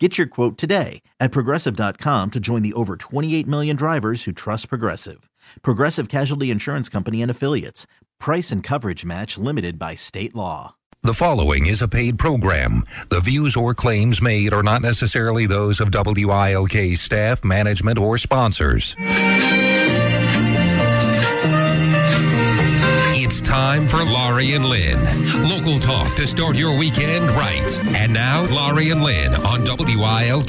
Get your quote today at progressive.com to join the over 28 million drivers who trust Progressive. Progressive Casualty Insurance Company and Affiliates. Price and coverage match limited by state law. The following is a paid program. The views or claims made are not necessarily those of WILK staff, management, or sponsors. Time for Laurie and Lynn. Local talk to start your weekend right. And now, Laurie and Lynn on WILK.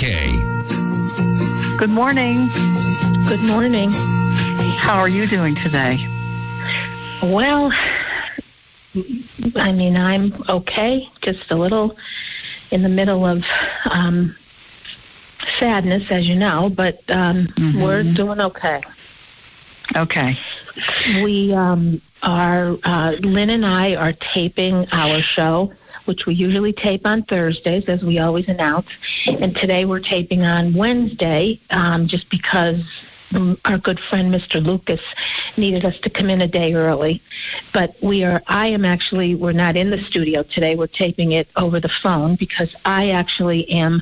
Good morning. Good morning. How are you doing today? Well, I mean, I'm okay, just a little in the middle of um, sadness, as you know, but um, Mhm. we're doing okay. Okay. We um, are, uh, Lynn and I are taping our show, which we usually tape on Thursdays, as we always announce. And today we're taping on Wednesday, um, just because our good friend Mr. Lucas needed us to come in a day early. But we are, I am actually, we're not in the studio today. We're taping it over the phone because I actually am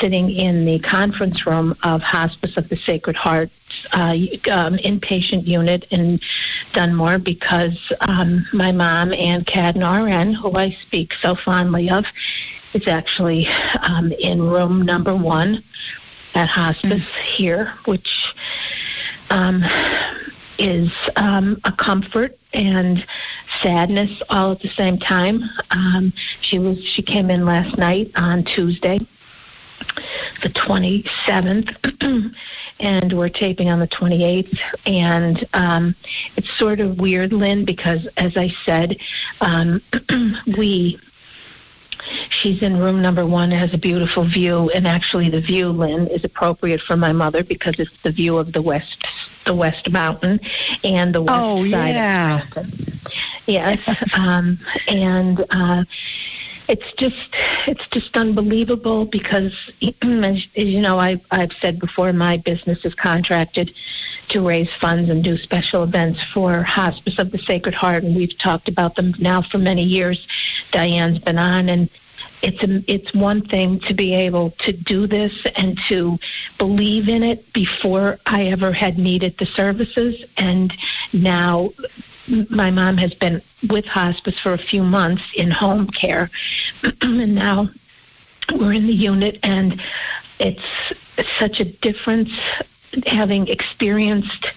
sitting in the conference room of Hospice of the Sacred Heart uh, um, inpatient unit in Dunmore because um, my mom, Ann Cadden RN, who I speak so fondly of, is actually um, in room number one at hospice here, which um, is um, a comfort and sadness all at the same time. Um, she was she came in last night on Tuesday the 27th, and we're taping on the 28th. And um, it's sort of weird, Lynn, because as I said, um, we. She's in room number one, has a beautiful view, and actually the view, Lynn, is appropriate for my mother because it's the view of the west, the west mountain, and the west Oh, side yeah. the mountain. Yes, um, and uh, it's just it's just unbelievable because as, you know I I've said before my business is contracted to raise funds and do special events for Hospice of the Sacred Heart and we've talked about them now for many years. Diane's been on and it's a, it's one thing to be able to do this and to believe in it before I ever had needed the services and now my mom has been with hospice for a few months in home care, and now we're in the unit, and it's such a difference having experienced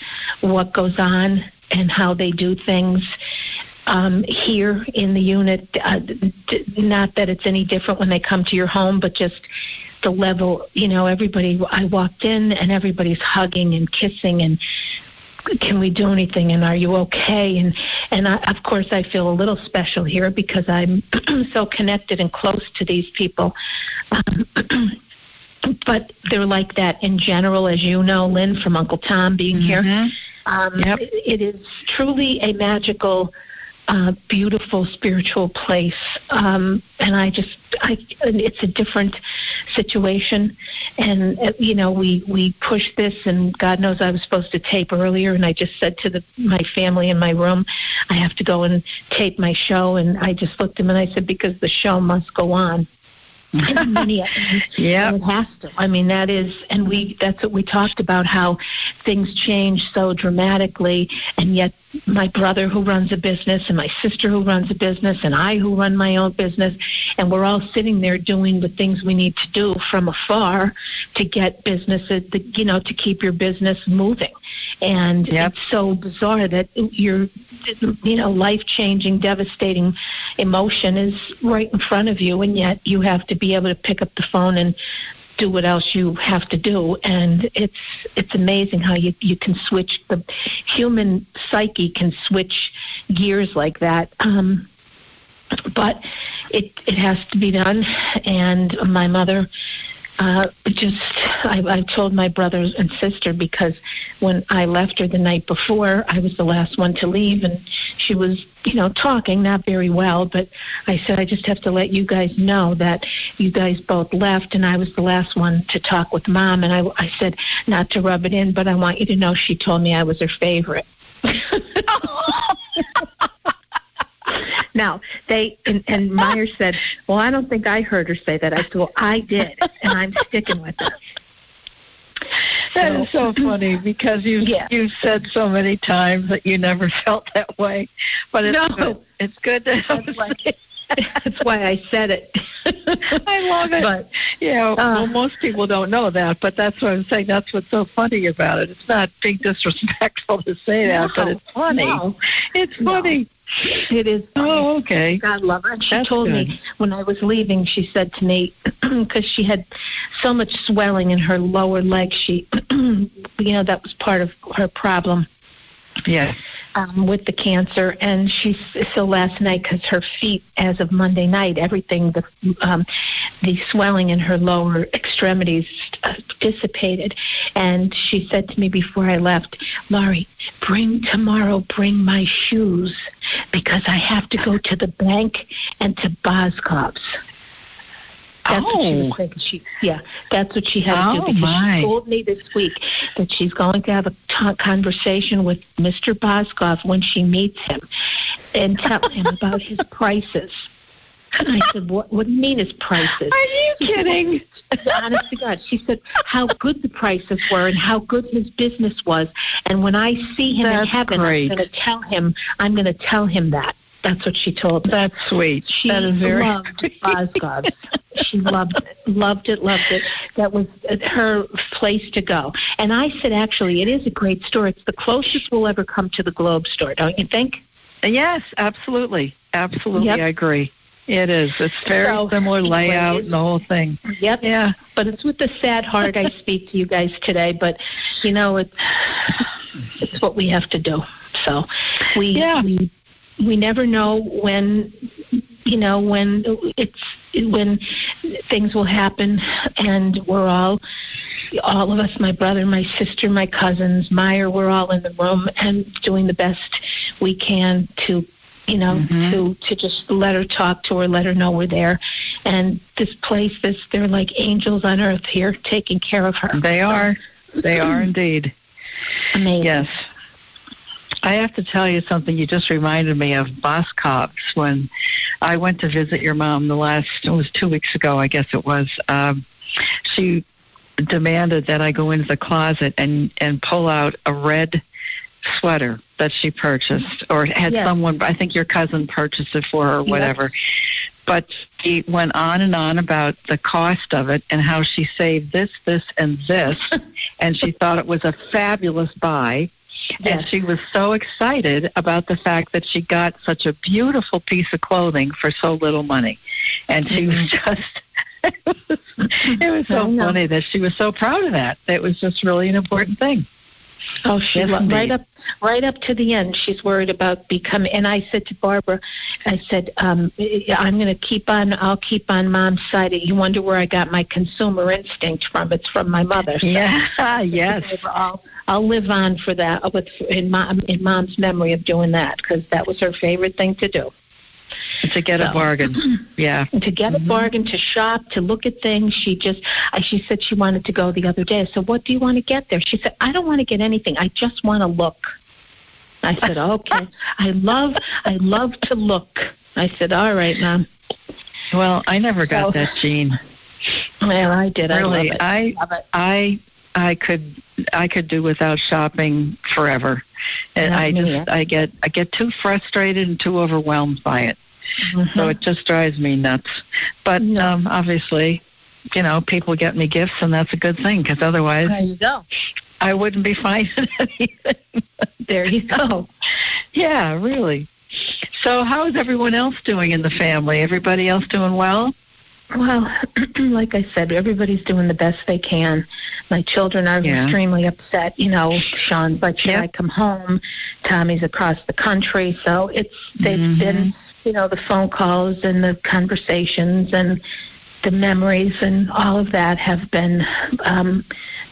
what goes on and how they do things. Um, here in the unit, uh, d- not that it's any different when they come to your home, but just the level, you know, everybody, I walked in and everybody's hugging and kissing and can we do anything and are you okay and and I, of course I feel a little special here because I'm so connected and close to these people um, but they're like that in general as you know Lynn from Uncle Tom being here Mhm. um, Yep. it, it is truly a magical uh, beautiful spiritual place. Um, and I just I it's a different situation. And uh, you know we we pushed this and God knows I was supposed to tape earlier and I just said to the my family in my room I have to go and tape my show. And I just looked at him and I said because the show must go on. And many of them, Yep. and it has to. I mean, that is, and we, that's what we talked about, how things change so dramatically, and yet my brother who runs a business and my sister who runs a business and I who run my own business and we're all sitting there doing the things we need to do from afar to get businesses to, you know to keep your business moving and Yep. it's so bizarre that your you know life changing devastating emotion is right in front of you and yet you have to be able to pick up the phone and do what else you have to do. And it's it's amazing how you you can switch the human psyche can switch gears like that. Um but it it has to be done. And my mother Uh, just, I, I told my brothers and sister because when I left her the night before, I was the last one to leave, and she was, you know, talking not very well. But I said, I just have to let you guys know that you guys both left, and I was the last one to talk with mom. And I, I said, not to rub it in, but I want you to know she told me I was her favorite. Now they and, and Meyer said, "Well, I don't think I heard her say that." I said, "Well, I did, and I'm sticking with it." That so, is so funny because you yeah. you've said so many times that you never felt that way, but it's no. good. It's good to have that's, why, that's why I said it. I love it. But you know, uh, well, most people don't know that, but that's what I'm saying. That's what's so funny about it. It's not being disrespectful to say that, no, but it's funny. No, it's funny. It is. Oh, okay. God love her. And she That's told good. me when I was leaving, she said to me, because she had so much swelling in her lower leg, she, you know, that was part of her problem. Yes. Um, with the cancer, and she's so last night because her feet, as of Monday night, everything the um, the swelling in her lower extremities uh, dissipated, and she said to me before I left, Laurie, bring tomorrow, bring my shoes because I have to go to the bank and to Boscov's. That's oh. what she was oh. thinking. She, yeah, that's what she had to Oh, do because my. she told me this week that she's going to have a t- conversation with Mr. Boscov when she meets him and tell him about his prices. And I said, "What? What do you mean his prices?" Are you kidding? Honest to God, she said how good the prices were and how good his business was. And when I see him in heaven, great. I'm going to tell him. I'm going to tell him that. That's what she told me. That's sweet. She that is very loved Boscov's. she loved it, loved it, loved it. That was uh, her place to go. And I said, actually, it is a great store. It's the closest we'll ever come to the Globe store, don't you think? Yes, absolutely. Absolutely, Yep. I agree. It is. It's very So, similar layout and the whole thing. Yep. Yeah. But it's with a sad heart I speak to you guys today. But you know, it's it's what we have to do. So we Yeah. we we never know when you know when it's when things will happen, and we're all all of us, my brother, my sister, my cousins, Meyer, we're all in the room and doing the best we can to you know, Mhm. to to just let her talk to her, let her know we're there. And this place, this they're like angels on earth here, taking care of her. They are. They are indeed. amazing. Yes. I have to tell you something. You just reminded me of Boscov's when I went to visit your mom the last, it was two weeks ago, I guess it was. Um, she demanded that I go into the closet and, and pull out a red sweater that she purchased or had Yes. someone, I think your cousin purchased it for her or Yes. whatever. But she went on and on about the cost of it and how she saved this, this, and this. and she thought it was a fabulous buy. And she was so excited about the fact that she got such a beautiful piece of clothing for so little money. And she was just, it was, it was so funny that she was so proud of that. It was just really an important thing. Oh, she Yes, right up right up to the end. She's worried about becoming. And I said to Barbara, I said, um, I'm going to keep on. I'll keep on mom's side. You wonder where I got my consumer instinct from? It's from my mother. So Yeah, yes. I'll live on for that uh, with in mom in mom's memory of doing that because that was her favorite thing to do. To get a bargain. yeah. To get a mm-hmm. bargain, to shop, to look at things. She just, uh, she said she wanted to go the other day. I said, what do you want to get there? She said, I don't want to get anything. I just want to look. I said, okay. I love, I love to look. I said, all right, mom. Well, I never got So- that gene. Well, I did. I Really, love it. I love it. I I could I could do without shopping forever. And Not I just yeah. I get I get too frustrated and too overwhelmed by it. So Mhm. it just drives me nuts. But No. um obviously, you know, people get me gifts and that's a good thing because otherwise There you go. I wouldn't be finding anything. There you go. yeah, really. So how is everyone else doing in the family? Everybody else doing well? Well, like I said, everybody's doing the best they can. My children are Yeah. extremely upset. You know, Sean's like, should Yep. I come home? Tommy's across the country, so it's they've Mhm. been, you know, the phone calls and the conversations, and the memories and all of that have been um,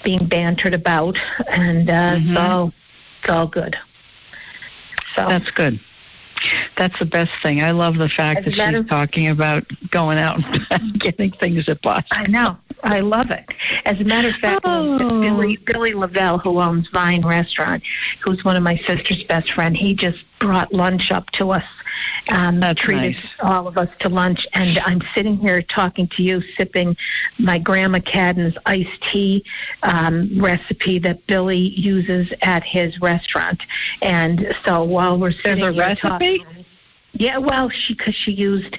being bantered about, and uh, Mhm. it's all it's all good. So That's good. That's the best thing. I love the fact As that she's of- talking about going out and getting things at Boscov's. I know. I love it. As a matter of fact, Oh. Billy Billy Lavelle, who owns Vine Restaurant, who's one of my sister's best friend, he just brought lunch up to us. Um, That's treated nice. all of us to lunch, and I'm sitting here talking to you, sipping my Grandma Cadden's iced tea um, recipe that Billy uses at his restaurant. And so while we're sitting a here recipe? talking, yeah, well, she because she used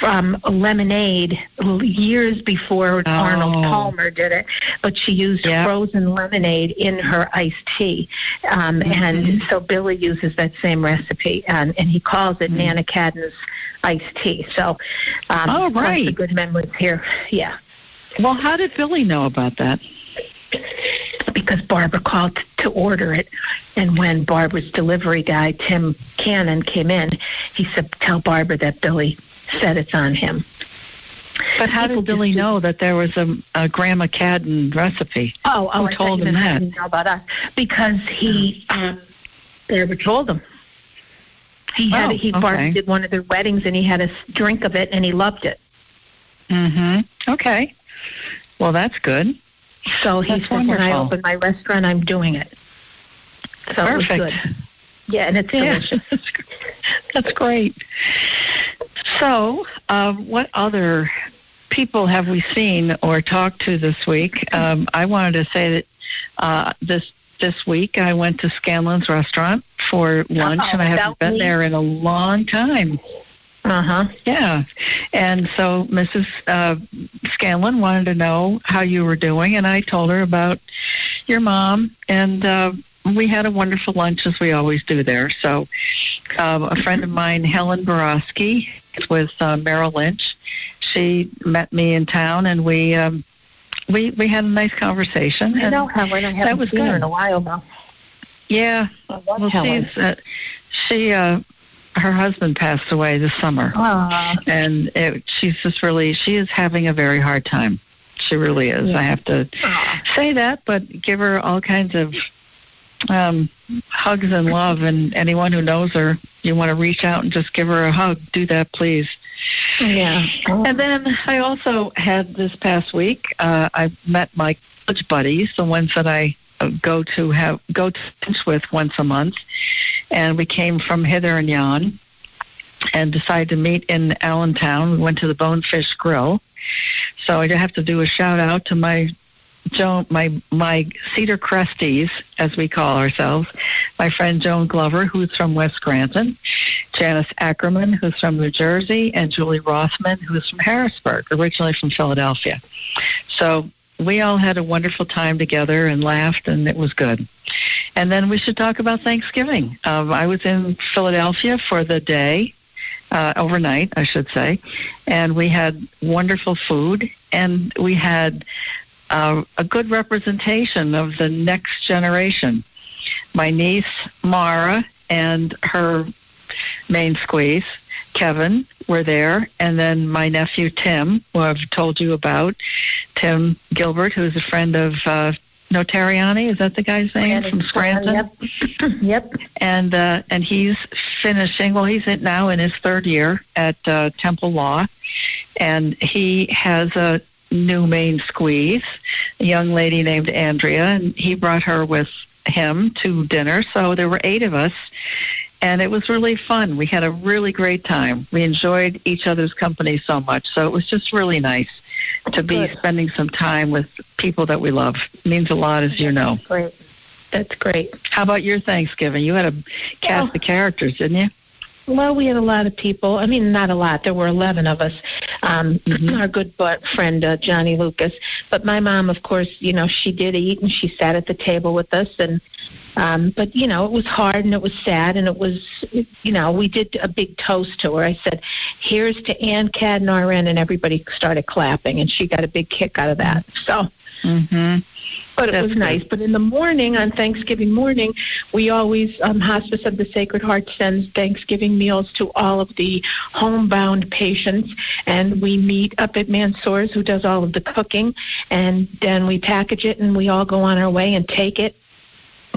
from lemonade years before Arnold Oh. Palmer did it, but she used Yep. frozen lemonade in her iced tea, um, and Mhm. so Billy uses that same recipe, and and he calls it Mhm. Nana Cadden's iced tea. So, um, Oh, right. good memories here. Yeah, Well, how did Billy know about that? Because Barbara called to order it, and when Barbara's delivery guy Tim Cannon came in, he said, "Tell Barbara that Billy said it's on him." But how People did Billy just- know that there was a, a Grandma Cadden recipe? Oh, oh, Who I told him how that? know about us because he um, Barbara told him. He had Oh, he okay. Barbara did one of their weddings and he had a s- drink of it and he loved it. Mm-hmm. Okay. Well, that's good. So he That's said, "When I open my restaurant, I'm doing it." So it Perfect. good. Yeah, and it's Yeah, delicious. that's great. So, um, what other people have we seen or talked to this week? Um, I wanted to say that uh, this this week I went to Scanlon's restaurant for lunch, Uh-oh, and I haven't been me? there in a long time. Uh huh. Yeah. And so Mrs. Uh, Scanlon wanted to know how you were doing, and I told her about your mom, and uh, we had a wonderful lunch as we always do there. So um, a friend of mine, Helen Borowski, with uh, Merrill Lynch, she met me in town, and we. Um, we we had a nice conversation. I and- know Helen. I haven't was seen her good. in a while now. Yeah, I love well, Helen. she's uh, she uh, her husband passed away this summer, Aw. and it, she's just really she is having a very hard time. She really is. Yeah. I have to say that, but give her all kinds of um, hugs and love. And anyone who knows her, you want to reach out and just give her a hug. Do that, please. Yeah. And then I also had this past week. Uh, I met my college buddies, the ones that I Uh, go to have go to lunch with once a month, and we came from hither and yon, and decided to meet in Allentown. We went to the Bonefish Grill. So I have to do a shout out to my Joan, my my Cedar Cresties, as we call ourselves, my friend Joan Glover, who's from West Scranton, Janice Ackerman, who's from New Jersey, and Julie Rothman, who's from Harrisburg, originally from Philadelphia. So we all had a wonderful time together and laughed, and it was good. And then we should talk about Thanksgiving. Um, I was in Philadelphia for the day, uh, overnight, I should say, and we had wonderful food, and we had uh, a good representation of the next generation. My niece Mara and her main squeeze, Kevin, were there, and then my nephew Tim, who I've told you about, Tim Gilbert, who's a friend of uh, Notariani. Is that the guy's name from Scranton? Yep. yep. and uh, and he's finishing. Well, he's in, now in his third year at uh, Temple Law, and he has a new main squeeze, a young lady named Andrea, and he brought her with him to dinner. So there were eight of us, and it was really fun. We had a really great time. We enjoyed each other's company so much. So it was just really nice to be Good. spending some time with people that we love. It means a lot, as you know. Great. That's great. How about your Thanksgiving? You had a cast Well- of characters, didn't you? Well, we had a lot of people. I mean, not a lot. There were 11 of us. Um, Mhm. Our good butt friend, uh, Johnny Lucas. But my mom, of course, you know, she did eat and she sat at the table with us. And, um, but, you know, it was hard and it was sad. And it was, you know, we did a big toast to her. I said, here's to Ann Cadden RN. And everybody started clapping. And she got a big kick out of that. So, Mm-hmm. but it was good. nice. But in the morning, on Thanksgiving morning, we always, um, Hospice of the Sacred Heart sends Thanksgiving meals to all of the homebound patients, and we meet up at Mansour's, who does all of the cooking, and then we package it, and we all go on our way and take it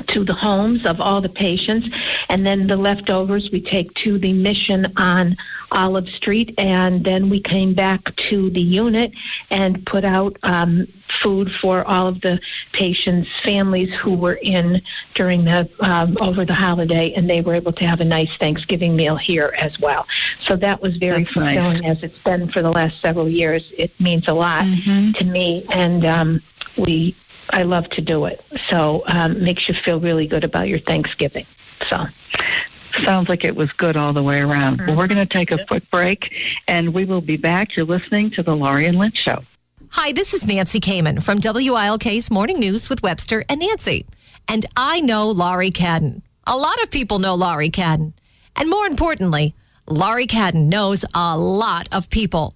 to the homes of all the patients, and then the leftovers we take to the mission on Olive Street, and then we came back to the unit and put out um, food for all of the patients' families who were in during the um, over the holiday, and they were able to have a nice Thanksgiving meal here as well. So that was very That's nice. fulfilling, as it's been for the last several years. It means a lot Mhm. to me, and um, we I love to do it. So um, makes you feel really good about your Thanksgiving. So Sounds like it was good all the way around. Well, we're going to take a quick break, and we will be back. You're listening to the Laurie and Lynn Show. Hi, this is Nancy Kman from WILK's Morning News with Webster and Nancy. And I know Laurie Cadden. A lot of people know Laurie Cadden. And more importantly, Laurie Cadden knows a lot of people.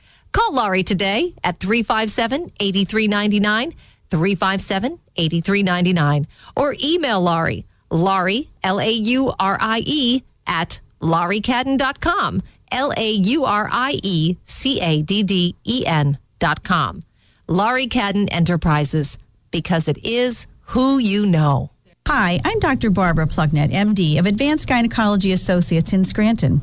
Call Laurie today at 357 8399, 357 8399, or email Laurie, Laurie, L A U R I E, at lauriecadden.com, L A U R I E C A D D E N dot com. Laurie Cadden Enterprises, because it is who you know. Hi, I'm Dr. Barbara Plucknett, MD of Advanced Gynecology Associates in Scranton.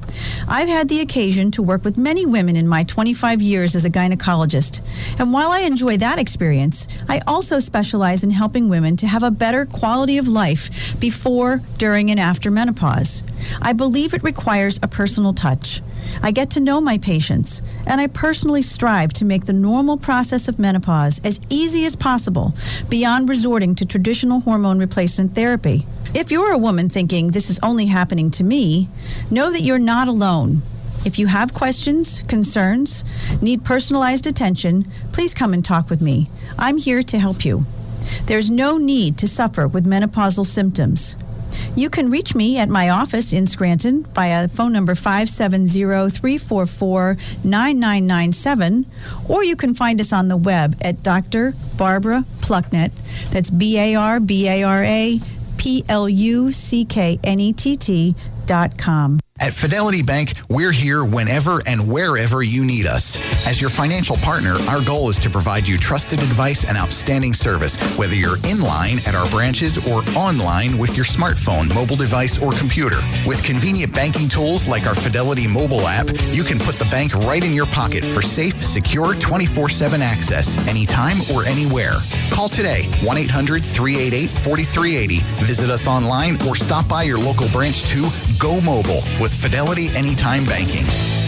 I've had the occasion to work with many women in my 25 years as a gynecologist. And while I enjoy that experience, I also specialize in helping women to have a better quality of life before, during, and after menopause. I believe it requires a personal touch. I get to know my patients, and I personally strive to make the normal process of menopause as easy as possible beyond resorting to traditional hormone replacement therapy. If you're a woman thinking this is only happening to me, know that you're not alone. If you have questions, concerns, need personalized attention, please come and talk with me. I'm here to help you. There's no need to suffer with menopausal symptoms. You can reach me at my office in Scranton via phone number 570-344-9997 or you can find us on the web at Dr. Barbara Plucknett. That's B A R B A R A P L U C K N E T T dot com. At Fidelity Bank, we're here whenever and wherever you need us. As your financial partner, our goal is to provide you trusted advice and outstanding service, whether you're in line at our branches or online with your smartphone, mobile device, or computer. With convenient banking tools like our Fidelity mobile app, you can put the bank right in your pocket for safe, secure 24 7 access anytime or anywhere. Call today 1 800 388 4380. Visit us online or stop by your local branch to go mobile with Fidelity Anytime Banking.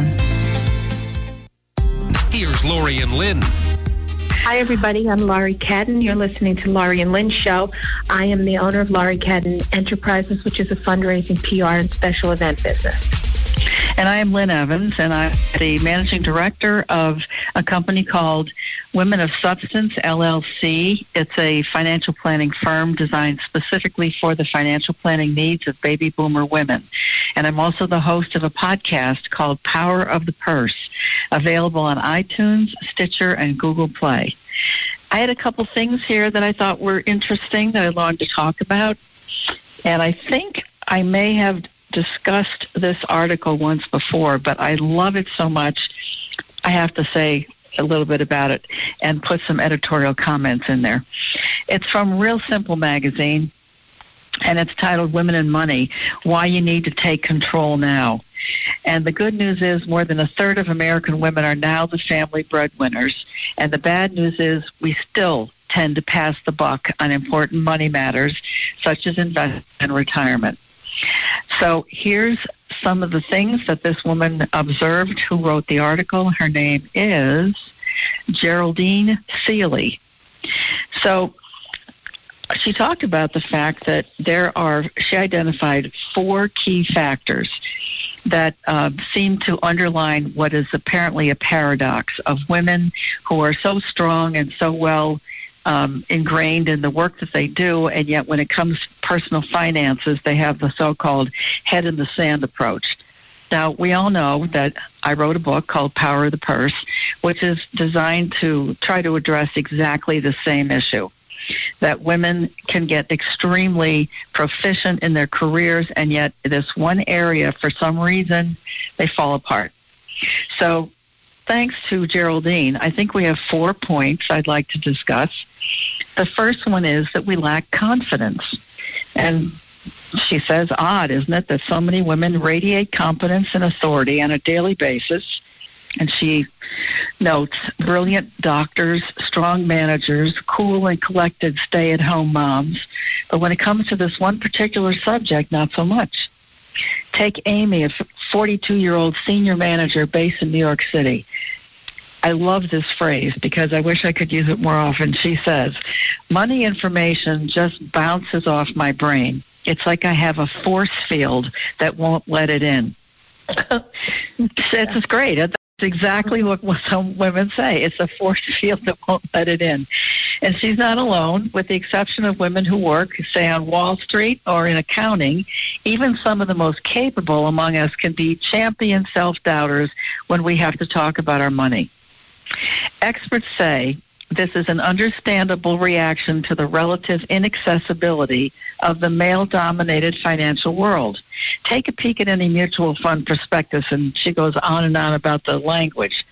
Here's Laurie and Lynn. Hi, everybody. I'm Laurie Cadden. You're listening to Laurie and Lynn Show. I am the owner of Laurie Cadden Enterprises, which is a fundraising, PR, and special event business. And I am Lynn Evans, and I'm the managing director of a company called Women of Substance LLC. It's a financial planning firm designed specifically for the financial planning needs of baby boomer women. And I'm also the host of a podcast called Power of the Purse, available on iTunes, Stitcher, and Google Play. I had a couple things here that I thought were interesting that I wanted to talk about. And I think I may have discussed this article once before, but I love it so much. I have to say, a little bit about it and put some editorial comments in there. It's from Real Simple magazine and it's titled Women and Money Why You Need to Take Control Now. And the good news is more than a third of American women are now the family breadwinners. And the bad news is we still tend to pass the buck on important money matters such as investment and retirement. So here's some of the things that this woman observed who wrote the article. Her name is Geraldine Seely. So she talked about the fact that there are, she identified four key factors that uh, seem to underline what is apparently a paradox of women who are so strong and so well um, ingrained in the work that they do, and yet when it comes to personal finances, they have the so-called head in the sand approach. Now, we all know that I wrote a book called Power of the Purse, which is designed to try to address exactly the same issue that women can get extremely proficient in their careers, and yet this one area, for some reason, they fall apart. So, thanks to Geraldine, I think we have four points I'd like to discuss. The first one is that we lack confidence. And she says, odd, isn't it, that so many women radiate competence and authority on a daily basis, and she notes brilliant doctors, strong managers, cool and collected stay at home moms. But when it comes to this one particular subject, not so much. Take Amy, a 42 year old senior manager based in New York City. I love this phrase because I wish I could use it more often. She says, Money information just bounces off my brain. It's like I have a force field that won't let it in. it's great. It's exactly what, some women say. It's a force field that won't let it in. And she's not alone, with the exception of women who work, say, on Wall Street or in accounting. Even some of the most capable among us can be champion self doubters when we have to talk about our money. Experts say this is an understandable reaction to the relative inaccessibility of the male dominated financial world. Take a peek at any mutual fund prospectus, and she goes on and on about the language.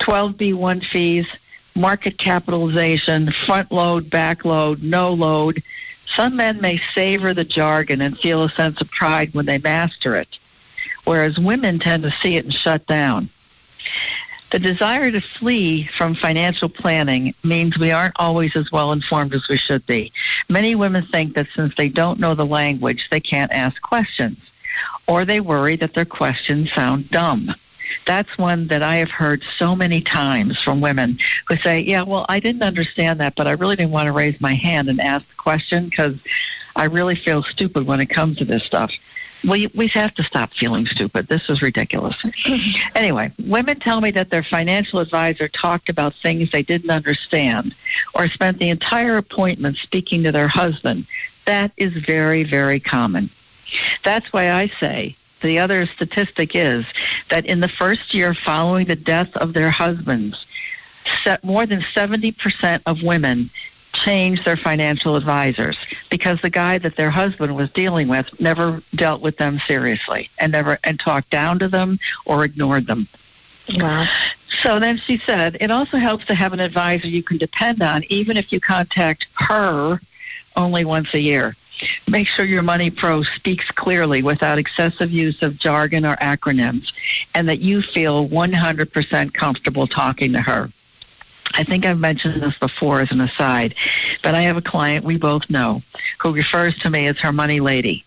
12B1 fees, market capitalization, front load, back load, no load. Some men may savor the jargon and feel a sense of pride when they master it, whereas women tend to see it and shut down. The desire to flee from financial planning means we aren't always as well informed as we should be. Many women think that since they don't know the language, they can't ask questions, or they worry that their questions sound dumb. That's one that I have heard so many times from women who say, Yeah, well, I didn't understand that, but I really didn't want to raise my hand and ask the question because I really feel stupid when it comes to this stuff we we have to stop feeling stupid. This is ridiculous. anyway, women tell me that their financial advisor talked about things they didn't understand or spent the entire appointment speaking to their husband. That is very, very common. That's why I say the other statistic is that in the first year following the death of their husbands, more than 70% of women change their financial advisors because the guy that their husband was dealing with never dealt with them seriously and never and talked down to them or ignored them. Wow. So then she said, it also helps to have an advisor you can depend on, even if you contact her only once a year. Make sure your money pro speaks clearly without excessive use of jargon or acronyms, and that you feel 100% comfortable talking to her. I think I've mentioned this before as an aside, but I have a client we both know who refers to me as her money lady.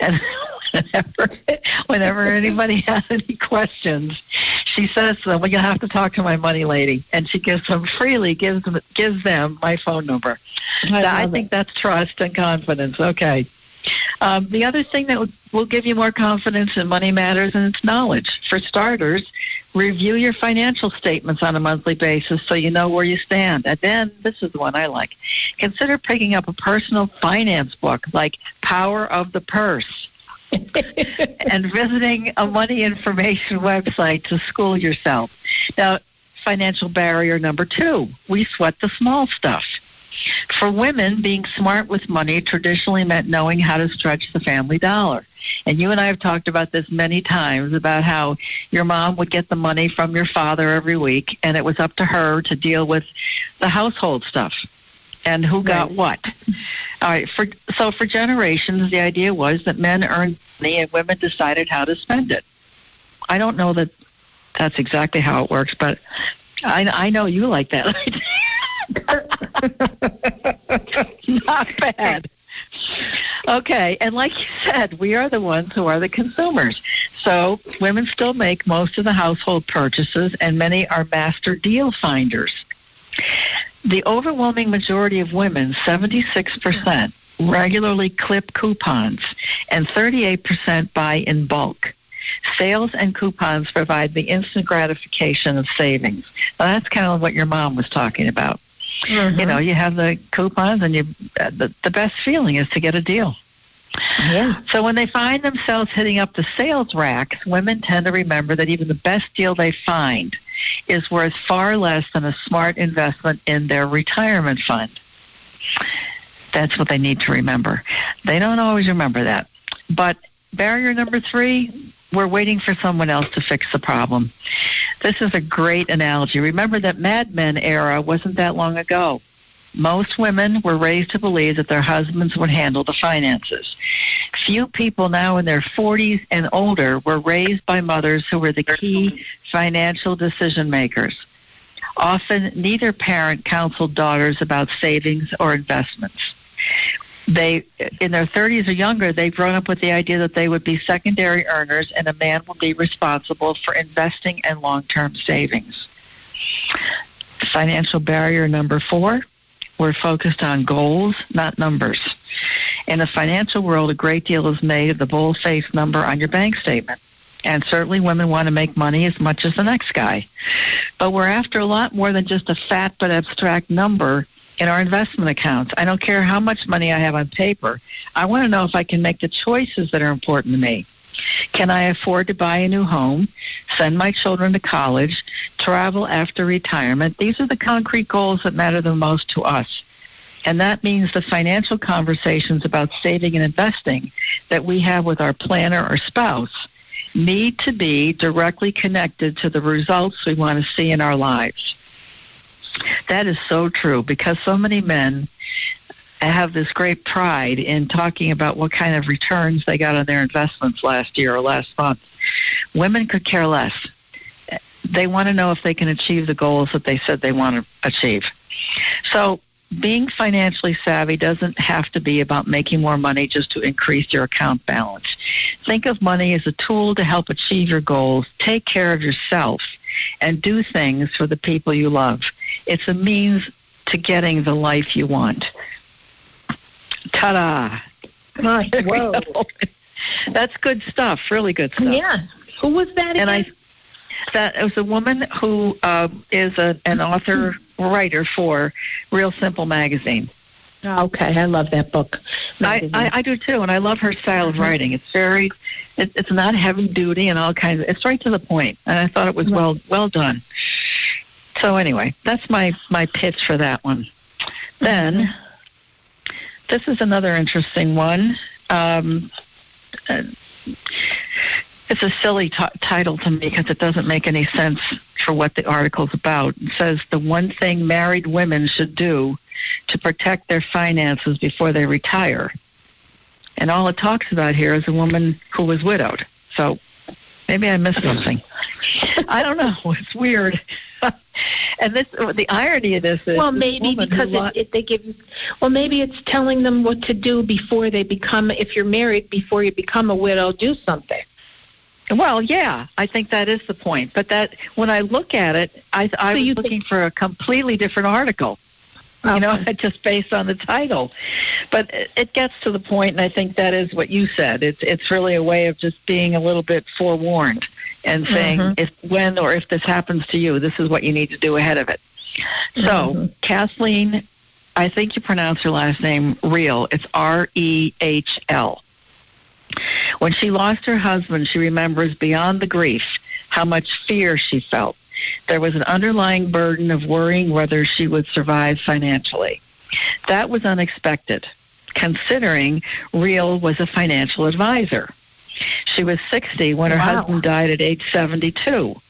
And whenever, whenever anybody has any questions, she says to them, "Well, you'll have to talk to my money lady," and she gives them freely gives them gives them my phone number. I, so I think it. that's trust and confidence. Okay. Um, the other thing that will give you more confidence in money matters and it's knowledge. For starters, review your financial statements on a monthly basis so you know where you stand. And then, this is the one I like. Consider picking up a personal finance book like Power of the Purse. and visiting a money information website to school yourself. Now, financial barrier number two, we sweat the small stuff. For women, being smart with money traditionally meant knowing how to stretch the family dollar. And you and I have talked about this many times about how your mom would get the money from your father every week, and it was up to her to deal with the household stuff and who got Right. what. All right. For so for generations, the idea was that men earned money and women decided how to spend it. I don't know that that's exactly how it works, but I, I know you like that. Not bad. Okay, and like you said, we are the ones who are the consumers. So women still make most of the household purchases, and many are master deal finders. The overwhelming majority of women, 76%, regularly clip coupons, and 38% buy in bulk. Sales and coupons provide the instant gratification of savings. Now, that's kind of what your mom was talking about. Mm-hmm. You know, you have the coupons, and you uh, the, the best feeling is to get a deal. Yeah. So when they find themselves hitting up the sales racks, women tend to remember that even the best deal they find is worth far less than a smart investment in their retirement fund. That's what they need to remember. They don't always remember that. But barrier number three, we're waiting for someone else to fix the problem. This is a great analogy. Remember that Mad Men era wasn't that long ago. Most women were raised to believe that their husbands would handle the finances. Few people now in their 40s and older were raised by mothers who were the key financial decision makers. Often, neither parent counseled daughters about savings or investments. They, in their 30s or younger, they've grown up with the idea that they would be secondary earners and a man will be responsible for investing and long term savings. Financial barrier number four we're focused on goals, not numbers. In the financial world, a great deal is made of the bold faced number on your bank statement. And certainly women want to make money as much as the next guy. But we're after a lot more than just a fat but abstract number in our investment accounts. I don't care how much money I have on paper. I want to know if I can make the choices that are important to me. Can I afford to buy a new home, send my children to college, travel after retirement? These are the concrete goals that matter the most to us. And that means the financial conversations about saving and investing that we have with our planner or spouse need to be directly connected to the results we want to see in our lives. That is so true because so many men have this great pride in talking about what kind of returns they got on their investments last year or last month. Women could care less. They want to know if they can achieve the goals that they said they want to achieve. So, being financially savvy doesn't have to be about making more money just to increase your account balance. Think of money as a tool to help achieve your goals, take care of yourself, and do things for the people you love. It's a means to getting the life you want. Ta-da! Gosh, whoa. go. That's good stuff. Really good stuff. Yeah. Who was that And? I, that was a woman who uh, is a, an author writer for Real Simple magazine. Okay, I love that book. I, I, I do too, and I love her style of writing. It's very, it, it's not heavy duty and all kinds. Of, it's right to the point, and I thought it was well well done. So anyway, that's my my pitch for that one. Then, this is another interesting one. Um, uh, it's a silly t- title to me because it doesn't make any sense for what the article's about. It says the one thing married women should do to protect their finances before they retire. And all it talks about here is a woman who was widowed. So maybe I missed something. I don't know. It's weird. and this, the irony of this is, well, maybe because it, it, they give. Well, maybe it's telling them what to do before they become. If you're married, before you become a widow, do something. Well, yeah, I think that is the point. But that when I look at it, I, I So was looking for a completely different article. You know, just based on the title, but it, gets to the point, and I think that is what you said. It's it's really a way of just being a little bit forewarned and saying Mhm. if when or if this happens to you, this is what you need to do ahead of it. So, Mhm. Kathleen, I think you pronounce her last name real. It's R E H L. When she lost her husband, she remembers beyond the grief how much fear she felt. There was an underlying burden of worrying whether she would survive financially. That was unexpected, considering Rehl was a financial advisor. She was 60 when her Wow. husband died at age 72.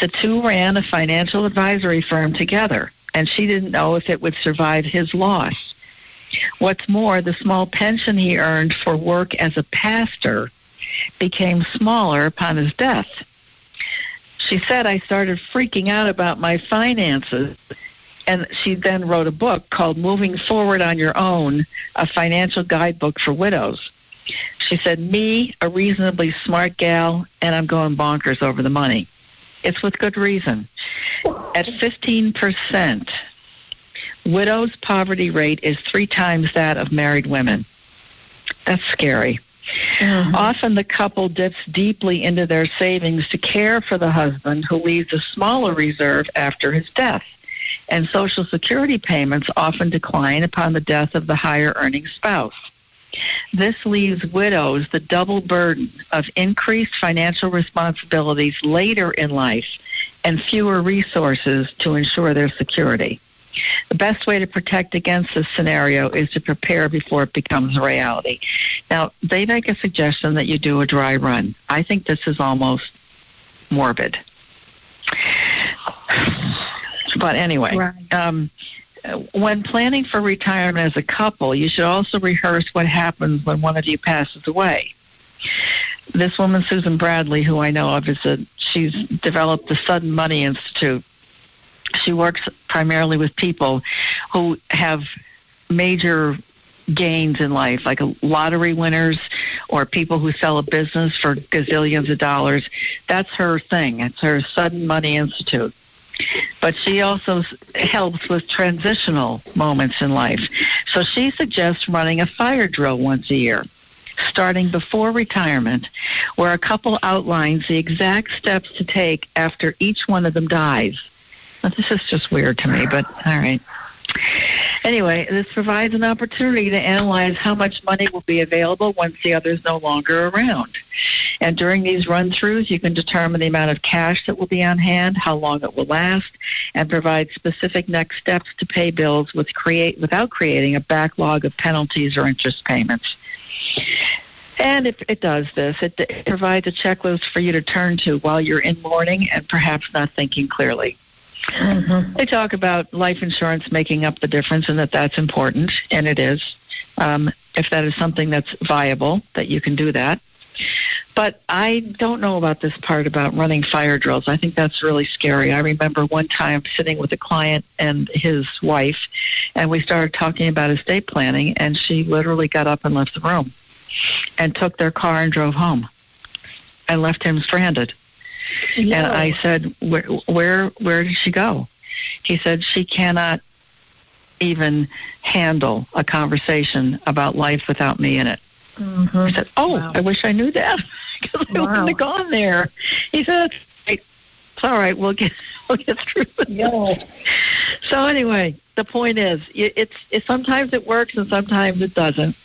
The two ran a financial advisory firm together, and she didn't know if it would survive his loss. What's more, the small pension he earned for work as a pastor became smaller upon his death. She said, I started freaking out about my finances. And she then wrote a book called Moving Forward on Your Own, a financial guidebook for widows. She said, Me, a reasonably smart gal, and I'm going bonkers over the money. It's with good reason. At 15%, widows' poverty rate is three times that of married women. That's scary. Mm-hmm. Often the couple dips deeply into their savings to care for the husband who leaves a smaller reserve after his death. And Social Security payments often decline upon the death of the higher earning spouse. This leaves widows the double burden of increased financial responsibilities later in life and fewer resources to ensure their security. The best way to protect against this scenario is to prepare before it becomes a reality. Now, they make a suggestion that you do a dry run. I think this is almost morbid. But anyway, Right. um, when planning for retirement as a couple, you should also rehearse what happens when one of you passes away. This woman, Susan Bradley, who I know of, is a she's developed the Sudden Money Institute. She works primarily with people who have major gains in life, like lottery winners or people who sell a business for gazillions of dollars. That's her thing. It's her Sudden Money Institute but she also helps with transitional moments in life. So she suggests running a fire drill once a year, starting before retirement, where a couple outlines the exact steps to take after each one of them dies. This is just weird to me, but all right. Anyway, this provides an opportunity to analyze how much money will be available once the other is no longer around. And during these run throughs, you can determine the amount of cash that will be on hand, how long it will last, and provide specific next steps to pay bills with create, without creating a backlog of penalties or interest payments. And it, it does this. It, it provides a checklist for you to turn to while you're in mourning and perhaps not thinking clearly. They talk about life insurance making up the difference and that that's important, and it is. Um, if that is something that's viable, that you can do that. But I don't know about this part about running fire drills. I think that's really scary. I remember one time sitting with a client and his wife, and we started talking about estate planning, and she literally got up and left the room and took their car and drove home and left him stranded. And I said, where, where, where did she go? He said, she cannot even handle a conversation about life without me in it. Mm-hmm. I said, oh, Wow. I wish I knew that because I Wow. wouldn't have gone there. He said, "It's it's all right. We'll get, we'll get through it. So anyway, the point is, it- it's, it, sometimes it works and sometimes it doesn't.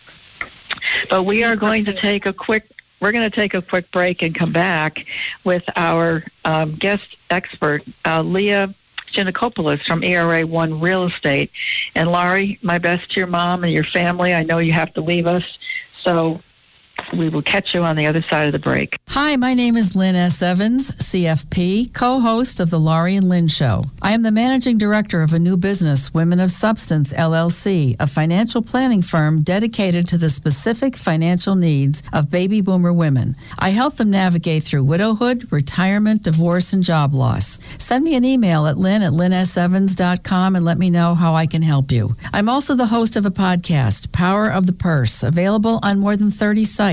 But we are going to take a quick. We're going to take a quick break and come back with our um, guest expert, uh, Leah Giannakopoulos from ERA One Real Estate. And Laurie, my best to your mom and your family. I know you have to leave us, so we will catch you on the other side of the break. Hi, my name is Lynn S. Evans, CFP, co host of The Laurie and Lynn Show. I am the managing director of a new business, Women of Substance LLC, a financial planning firm dedicated to the specific financial needs of baby boomer women. I help them navigate through widowhood, retirement, divorce, and job loss. Send me an email at lynn at lynnsevans.com and let me know how I can help you. I'm also the host of a podcast, Power of the Purse, available on more than 30 sites,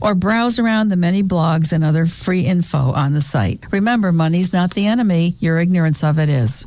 or browse around the many blogs and other free info on the site. Remember, money's not the enemy, your ignorance of it is.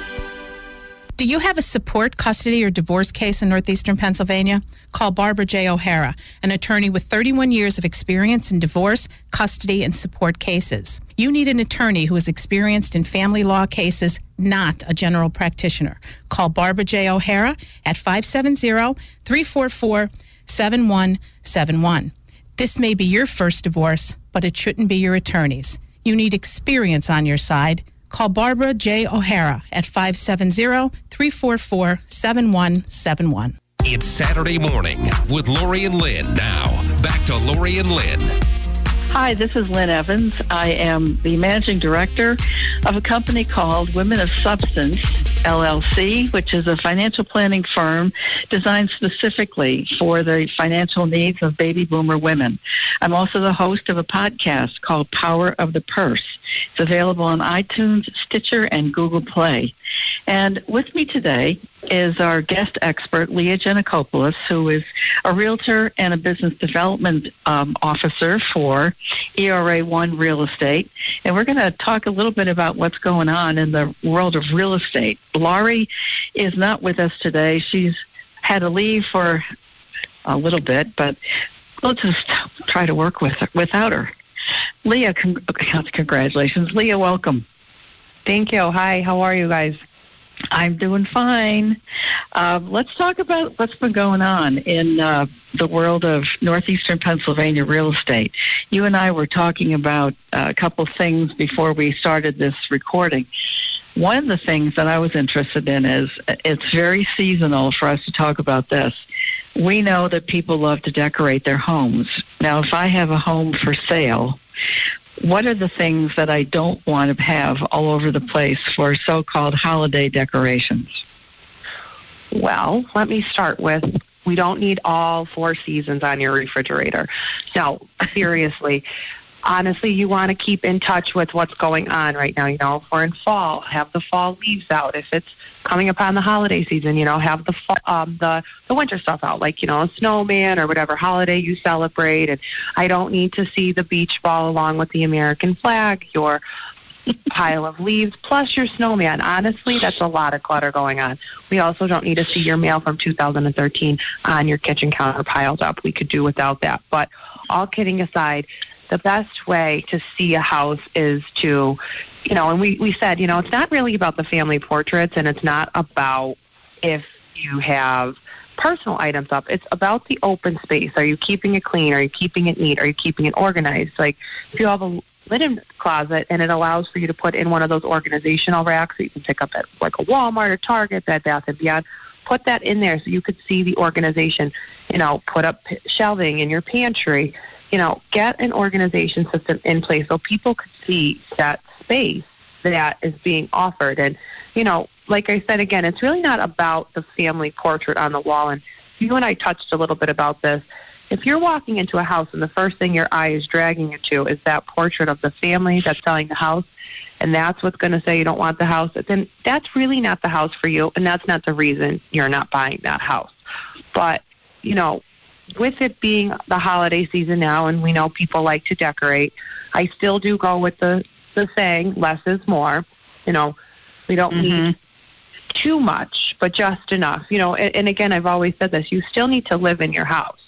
Do you have a support, custody, or divorce case in northeastern Pennsylvania? Call Barbara J. O'Hara, an attorney with 31 years of experience in divorce, custody, and support cases. You need an attorney who is experienced in family law cases, not a general practitioner. Call Barbara J. O'Hara at 570 344 7171. This may be your first divorce, but it shouldn't be your attorney's. You need experience on your side. Call Barbara J. O'Hara at 570-344-7171. It's Saturday morning with Laurie and Lynn. Now, back to Laurie and Lynn. Hi, this is Lynn Evans. I am the managing director of a company called Women of Substance LLC, which is a financial planning firm designed specifically for the financial needs of baby boomer women. I'm also the host of a podcast called Power of the Purse. It's available on iTunes, Stitcher, and Google Play. And with me today is our guest expert, Leah Giannakopoulos, who is a realtor and a business development um, officer for ERA One Real Estate. And we're going to talk a little bit about what's going on in the world of real estate. Laurie is not with us today. She's had to leave for a little bit, but we'll just try to work with her, without her. Leah, con- congratulations. Leah, welcome. Thank you. Hi, how are you guys? I'm doing fine. Uh, let's talk about what's been going on in uh, the world of northeastern Pennsylvania real estate. You and I were talking about a couple things before we started this recording. One of the things that I was interested in is it's very seasonal for us to talk about this. We know that people love to decorate their homes. Now, if I have a home for sale, what are the things that I don't want to have all over the place for so called holiday decorations? Well, let me start with we don't need all four seasons on your refrigerator. No, seriously honestly, you want to keep in touch with what's going on right now. You know, if we're in fall, have the fall leaves out. If it's coming upon the holiday season, you know, have the fall, um, the the winter stuff out, like you know, a snowman or whatever holiday you celebrate. And I don't need to see the beach ball along with the American flag, your pile of leaves plus your snowman. Honestly, that's a lot of clutter going on. We also don't need to see your mail from 2013 on your kitchen counter piled up. We could do without that. But all kidding aside, the best way to see a house is to, you know, and we, we said, you know, it's not really about the family portraits and it's not about if you have personal items up. It's about the open space. Are you keeping it clean? Are you keeping it neat? Are you keeping it organized? Like if you have a linen closet and it allows for you to put in one of those organizational racks that you can pick up at like a Walmart or Target, Bed Bath and Beyond. Put that in there so you could see the organization. You know, put up shelving in your pantry you know, get an organization system in place so people could see that space that is being offered. And, you know, like I said again, it's really not about the family portrait on the wall. And you and I touched a little bit about this. If you're walking into a house and the first thing your eye is dragging you to is that portrait of the family that's selling the house, and that's what's going to say you don't want the house, then that's really not the house for you, and that's not the reason you're not buying that house. But, you know, with it being the holiday season now, and we know people like to decorate, I still do go with the the saying "less is more." You know, we don't mm-hmm. need too much, but just enough. You know, and, and again, I've always said this: you still need to live in your house,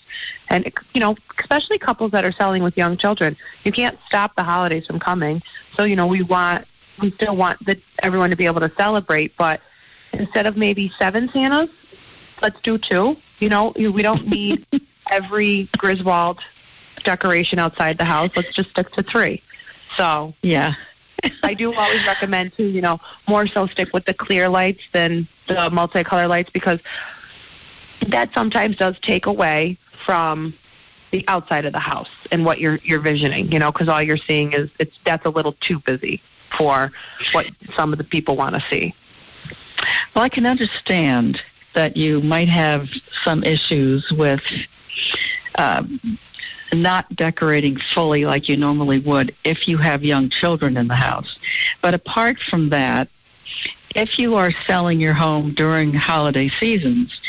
and you know, especially couples that are selling with young children, you can't stop the holidays from coming. So you know, we want we still want the, everyone to be able to celebrate, but instead of maybe seven Santas, let's do two. You know, we don't need every Griswold decoration outside the house. Let's just stick to three. So yeah, I do always recommend to you know more so stick with the clear lights than the multicolor lights because that sometimes does take away from the outside of the house and what you're you're visioning. You know, because all you're seeing is it's that's a little too busy for what some of the people want to see. Well, I can understand that you might have some issues with um, not decorating fully like you normally would if you have young children in the house. But apart from that, if you are selling your home during holiday seasons,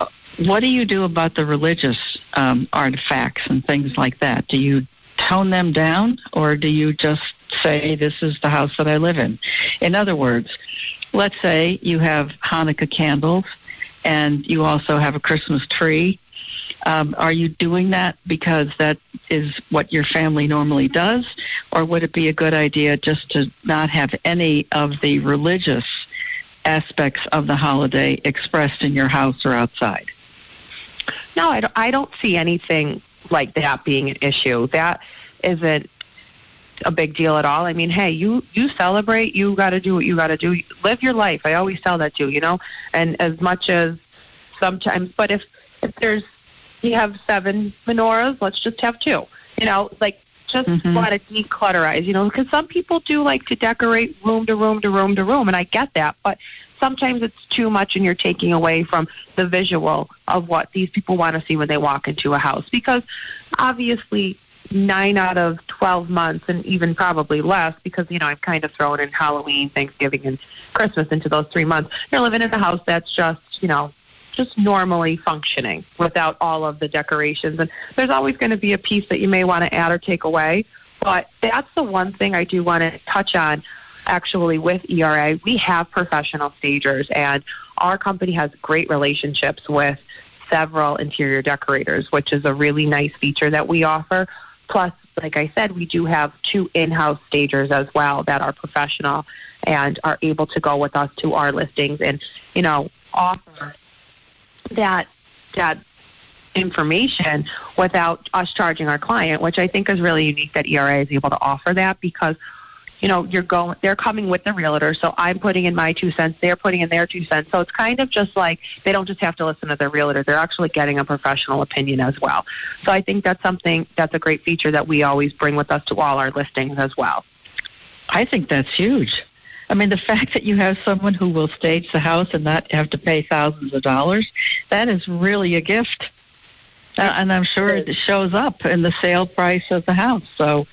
uh, what do you do about the religious um, artifacts and things like that? Do you tone them down or do you just say, this is the house that I live in? In other words, let's say you have Hanukkah candles and you also have a Christmas tree um, are you doing that because that is what your family normally does, or would it be a good idea just to not have any of the religious aspects of the holiday expressed in your house or outside? No, I don't, I don't see anything like that being an issue. That isn't a big deal at all. I mean, hey, you you celebrate, you got to do what you got to do. Live your life. I always tell that to you, you know. And as much as sometimes, but if if there's you have seven menorahs, let's just have two. You know, like just mm-hmm. want to declutterize, you know, because some people do like to decorate room to room to room to room, and I get that, but sometimes it's too much and you're taking away from the visual of what these people want to see when they walk into a house. Because obviously, nine out of 12 months, and even probably less, because, you know, I'm kind of throwing in Halloween, Thanksgiving, and Christmas into those three months, you're living in a house that's just, you know, just normally functioning without all of the decorations. And there's always going to be a piece that you may want to add or take away. But that's the one thing I do want to touch on actually with ERA. We have professional stagers, and our company has great relationships with several interior decorators, which is a really nice feature that we offer. Plus, like I said, we do have two in-house stagers as well that are professional and are able to go with us to our listings and, you know, offer that that information without us charging our client, which I think is really unique that ERA is able to offer that because you know you're going they're coming with the realtor so i'm putting in my two cents they're putting in their two cents so it's kind of just like they don't just have to listen to their realtor they're actually getting a professional opinion as well so i think that's something that's a great feature that we always bring with us to all our listings as well i think that's huge I mean, the fact that you have someone who will stage the house and not have to pay thousands of dollars, that is really a gift. Uh, and I'm sure it shows up in the sale price of the house. So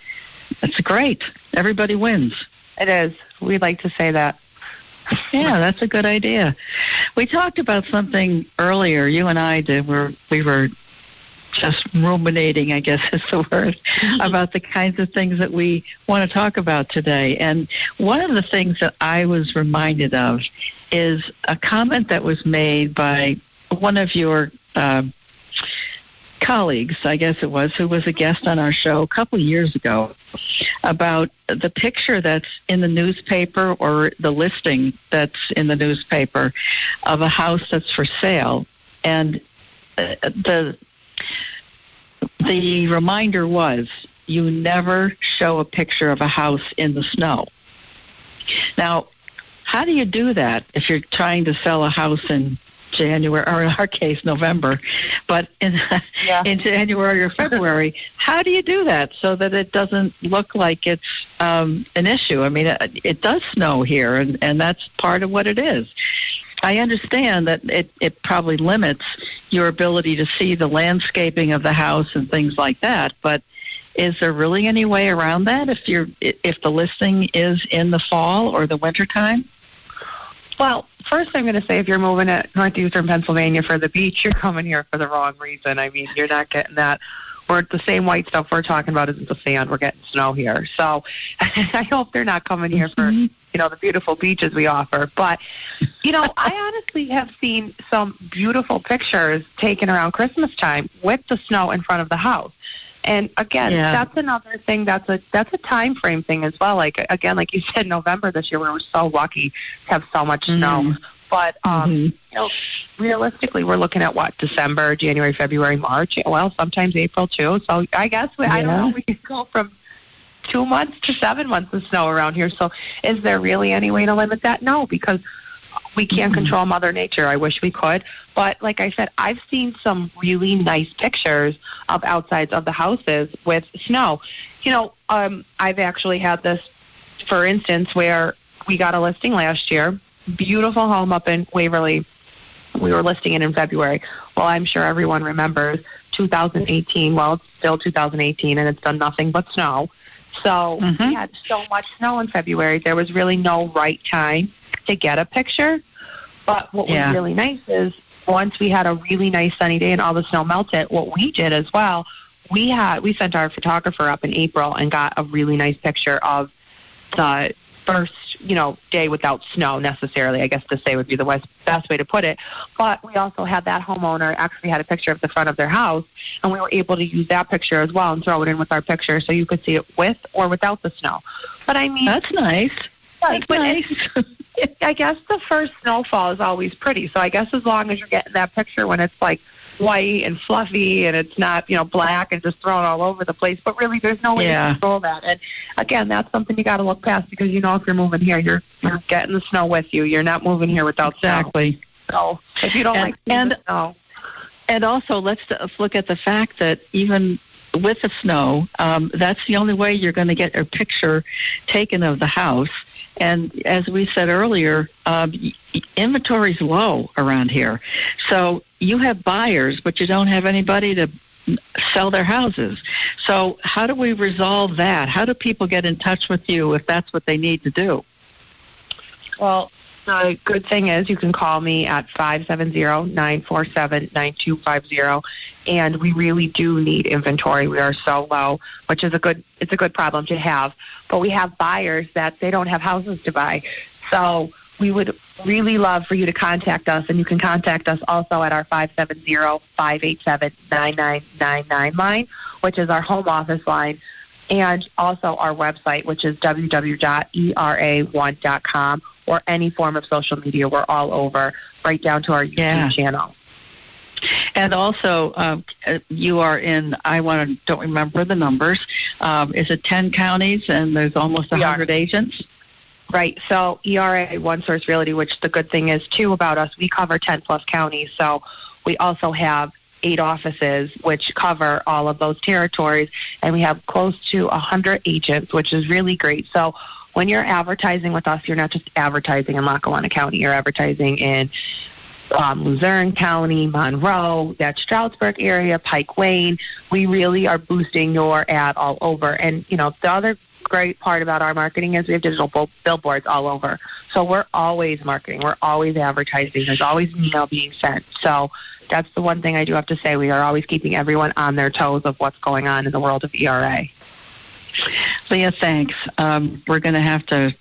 it's great. Everybody wins. It is. We'd like to say that. Yeah, that's a good idea. We talked about something earlier. You and I did. We're, we were just ruminating, I guess is the word, about the kinds of things that we want to talk about today. And one of the things that I was reminded of is a comment that was made by one of your uh, colleagues, I guess it was, who was a guest on our show a couple years ago about the picture that's in the newspaper or the listing that's in the newspaper of a house that's for sale. And uh, the the reminder was you never show a picture of a house in the snow. Now, how do you do that if you're trying to sell a house in January, or in our case, November, but in yeah. in January or February, how do you do that so that it doesn't look like it's um, an issue? I mean, it, it does snow here, and, and that's part of what it is. I understand that it, it probably limits your ability to see the landscaping of the house and things like that, but is there really any way around that if you're if the listing is in the fall or the winter time? Well, first I'm going to say if you're moving to northeastern Pennsylvania for the beach, you're coming here for the wrong reason. I mean, you're not getting that. We're the same white stuff we're talking about isn't the sand. We're getting snow here. So I hope they're not coming here for mm-hmm you know the beautiful beaches we offer. But you know, I honestly have seen some beautiful pictures taken around Christmas time with the snow in front of the house. And again, Yeah. that's another thing. That's a that's a time frame thing as well. Like again, like you said, November this year, we were so lucky to have so much snow. Mhm. But um, Mhm. you know, realistically, we're looking at what December, January, February, March. Well, sometimes April too. So I guess we, I don't know. We could go from two months to seven months of snow around here. So is there really any way to limit that? No, because we can't control Mother Nature. I wish we could. But like I said, I've seen some really nice pictures of outsides of the houses with snow. You know, um, I've actually had this, for instance, where we got a listing last year. Beautiful home up in Waverly. We were listing it in February. Well, I'm sure everyone remembers 2018. Well, it's still 2018, and it's done nothing but snow. So we had so much snow in February. There was really no right time to get a picture. But what Yeah. was really nice is once we had a really nice sunny day and all the snow melted, what we did as well, we had we sent our photographer up in April and got a really nice picture of the first, you know, day without snow necessarily, I guess to say would be the west, best way to put it. But we also had that homeowner actually had a picture of the front of their house, and we were able to use that picture as well and throw it in with our picture so you could see it with or without the snow. But I mean, That's nice. That's but I guess the first snowfall is always pretty. So I guess as long as you're getting that picture when it's like white and fluffy and it's not, you know, black and just thrown all over the place. But really, there's no way Yeah. to control that. And again, that's something you got to look past because you know if you're moving here, you're you're getting the snow with you. You're not moving here without Exactly. snow. So if you don't And- like and- the snow, And also, let's let's look at the fact that even with the snow, um, that's the only way you're going to get a picture taken of the house. And as we said earlier, y- inventory's low around here. So you have buyers, but you don't have anybody to sell their houses. So how do we resolve that? How do people get in touch with you if that's what they need to do? Well, the good thing is you can call me at 570-947-9250 and we really do need inventory. We are so low, which is a good it's a good problem to have. But we have buyers that they don't have houses to buy. So we would really love for you to contact us and you can contact us also at our 570-587-9999 line, which is our home office line and also our website, which is www.era1.com, or any form of social media. We're all over, right down to our YouTube Yeah. channel. And also, um, uh, you are in, I want to, don't remember the numbers. Um, is it 10 counties and there's almost We are. 100 agents? Right. So ERA One Source Realty, which the good thing is too about us, we cover 10 plus counties. So we also have eight offices which cover all of those territories, and we have close to 100 agents, which is really great. So when you're advertising with us, you're not just advertising in Lackawanna County. You're advertising in um, Luzerne County, Monroe, that Stroudsburg area, Pike Wayne. We really are boosting your ad all over. And, you know, the other great part about our marketing is we have digital bill- billboards all over. So we're always marketing. We're always advertising. There's always an email being sent. So that's the one thing I do have to say. We are always keeping everyone on their toes of what's going on in the world of ERA. Leah, thanks. Um, we're going to have to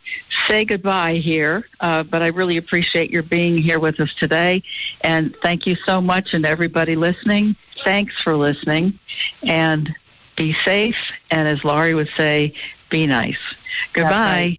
say goodbye here, uh, but I really appreciate your being here with us today. And thank you so much, and everybody listening, thanks for listening. And be safe, and as Laurie would say, be nice. Goodbye.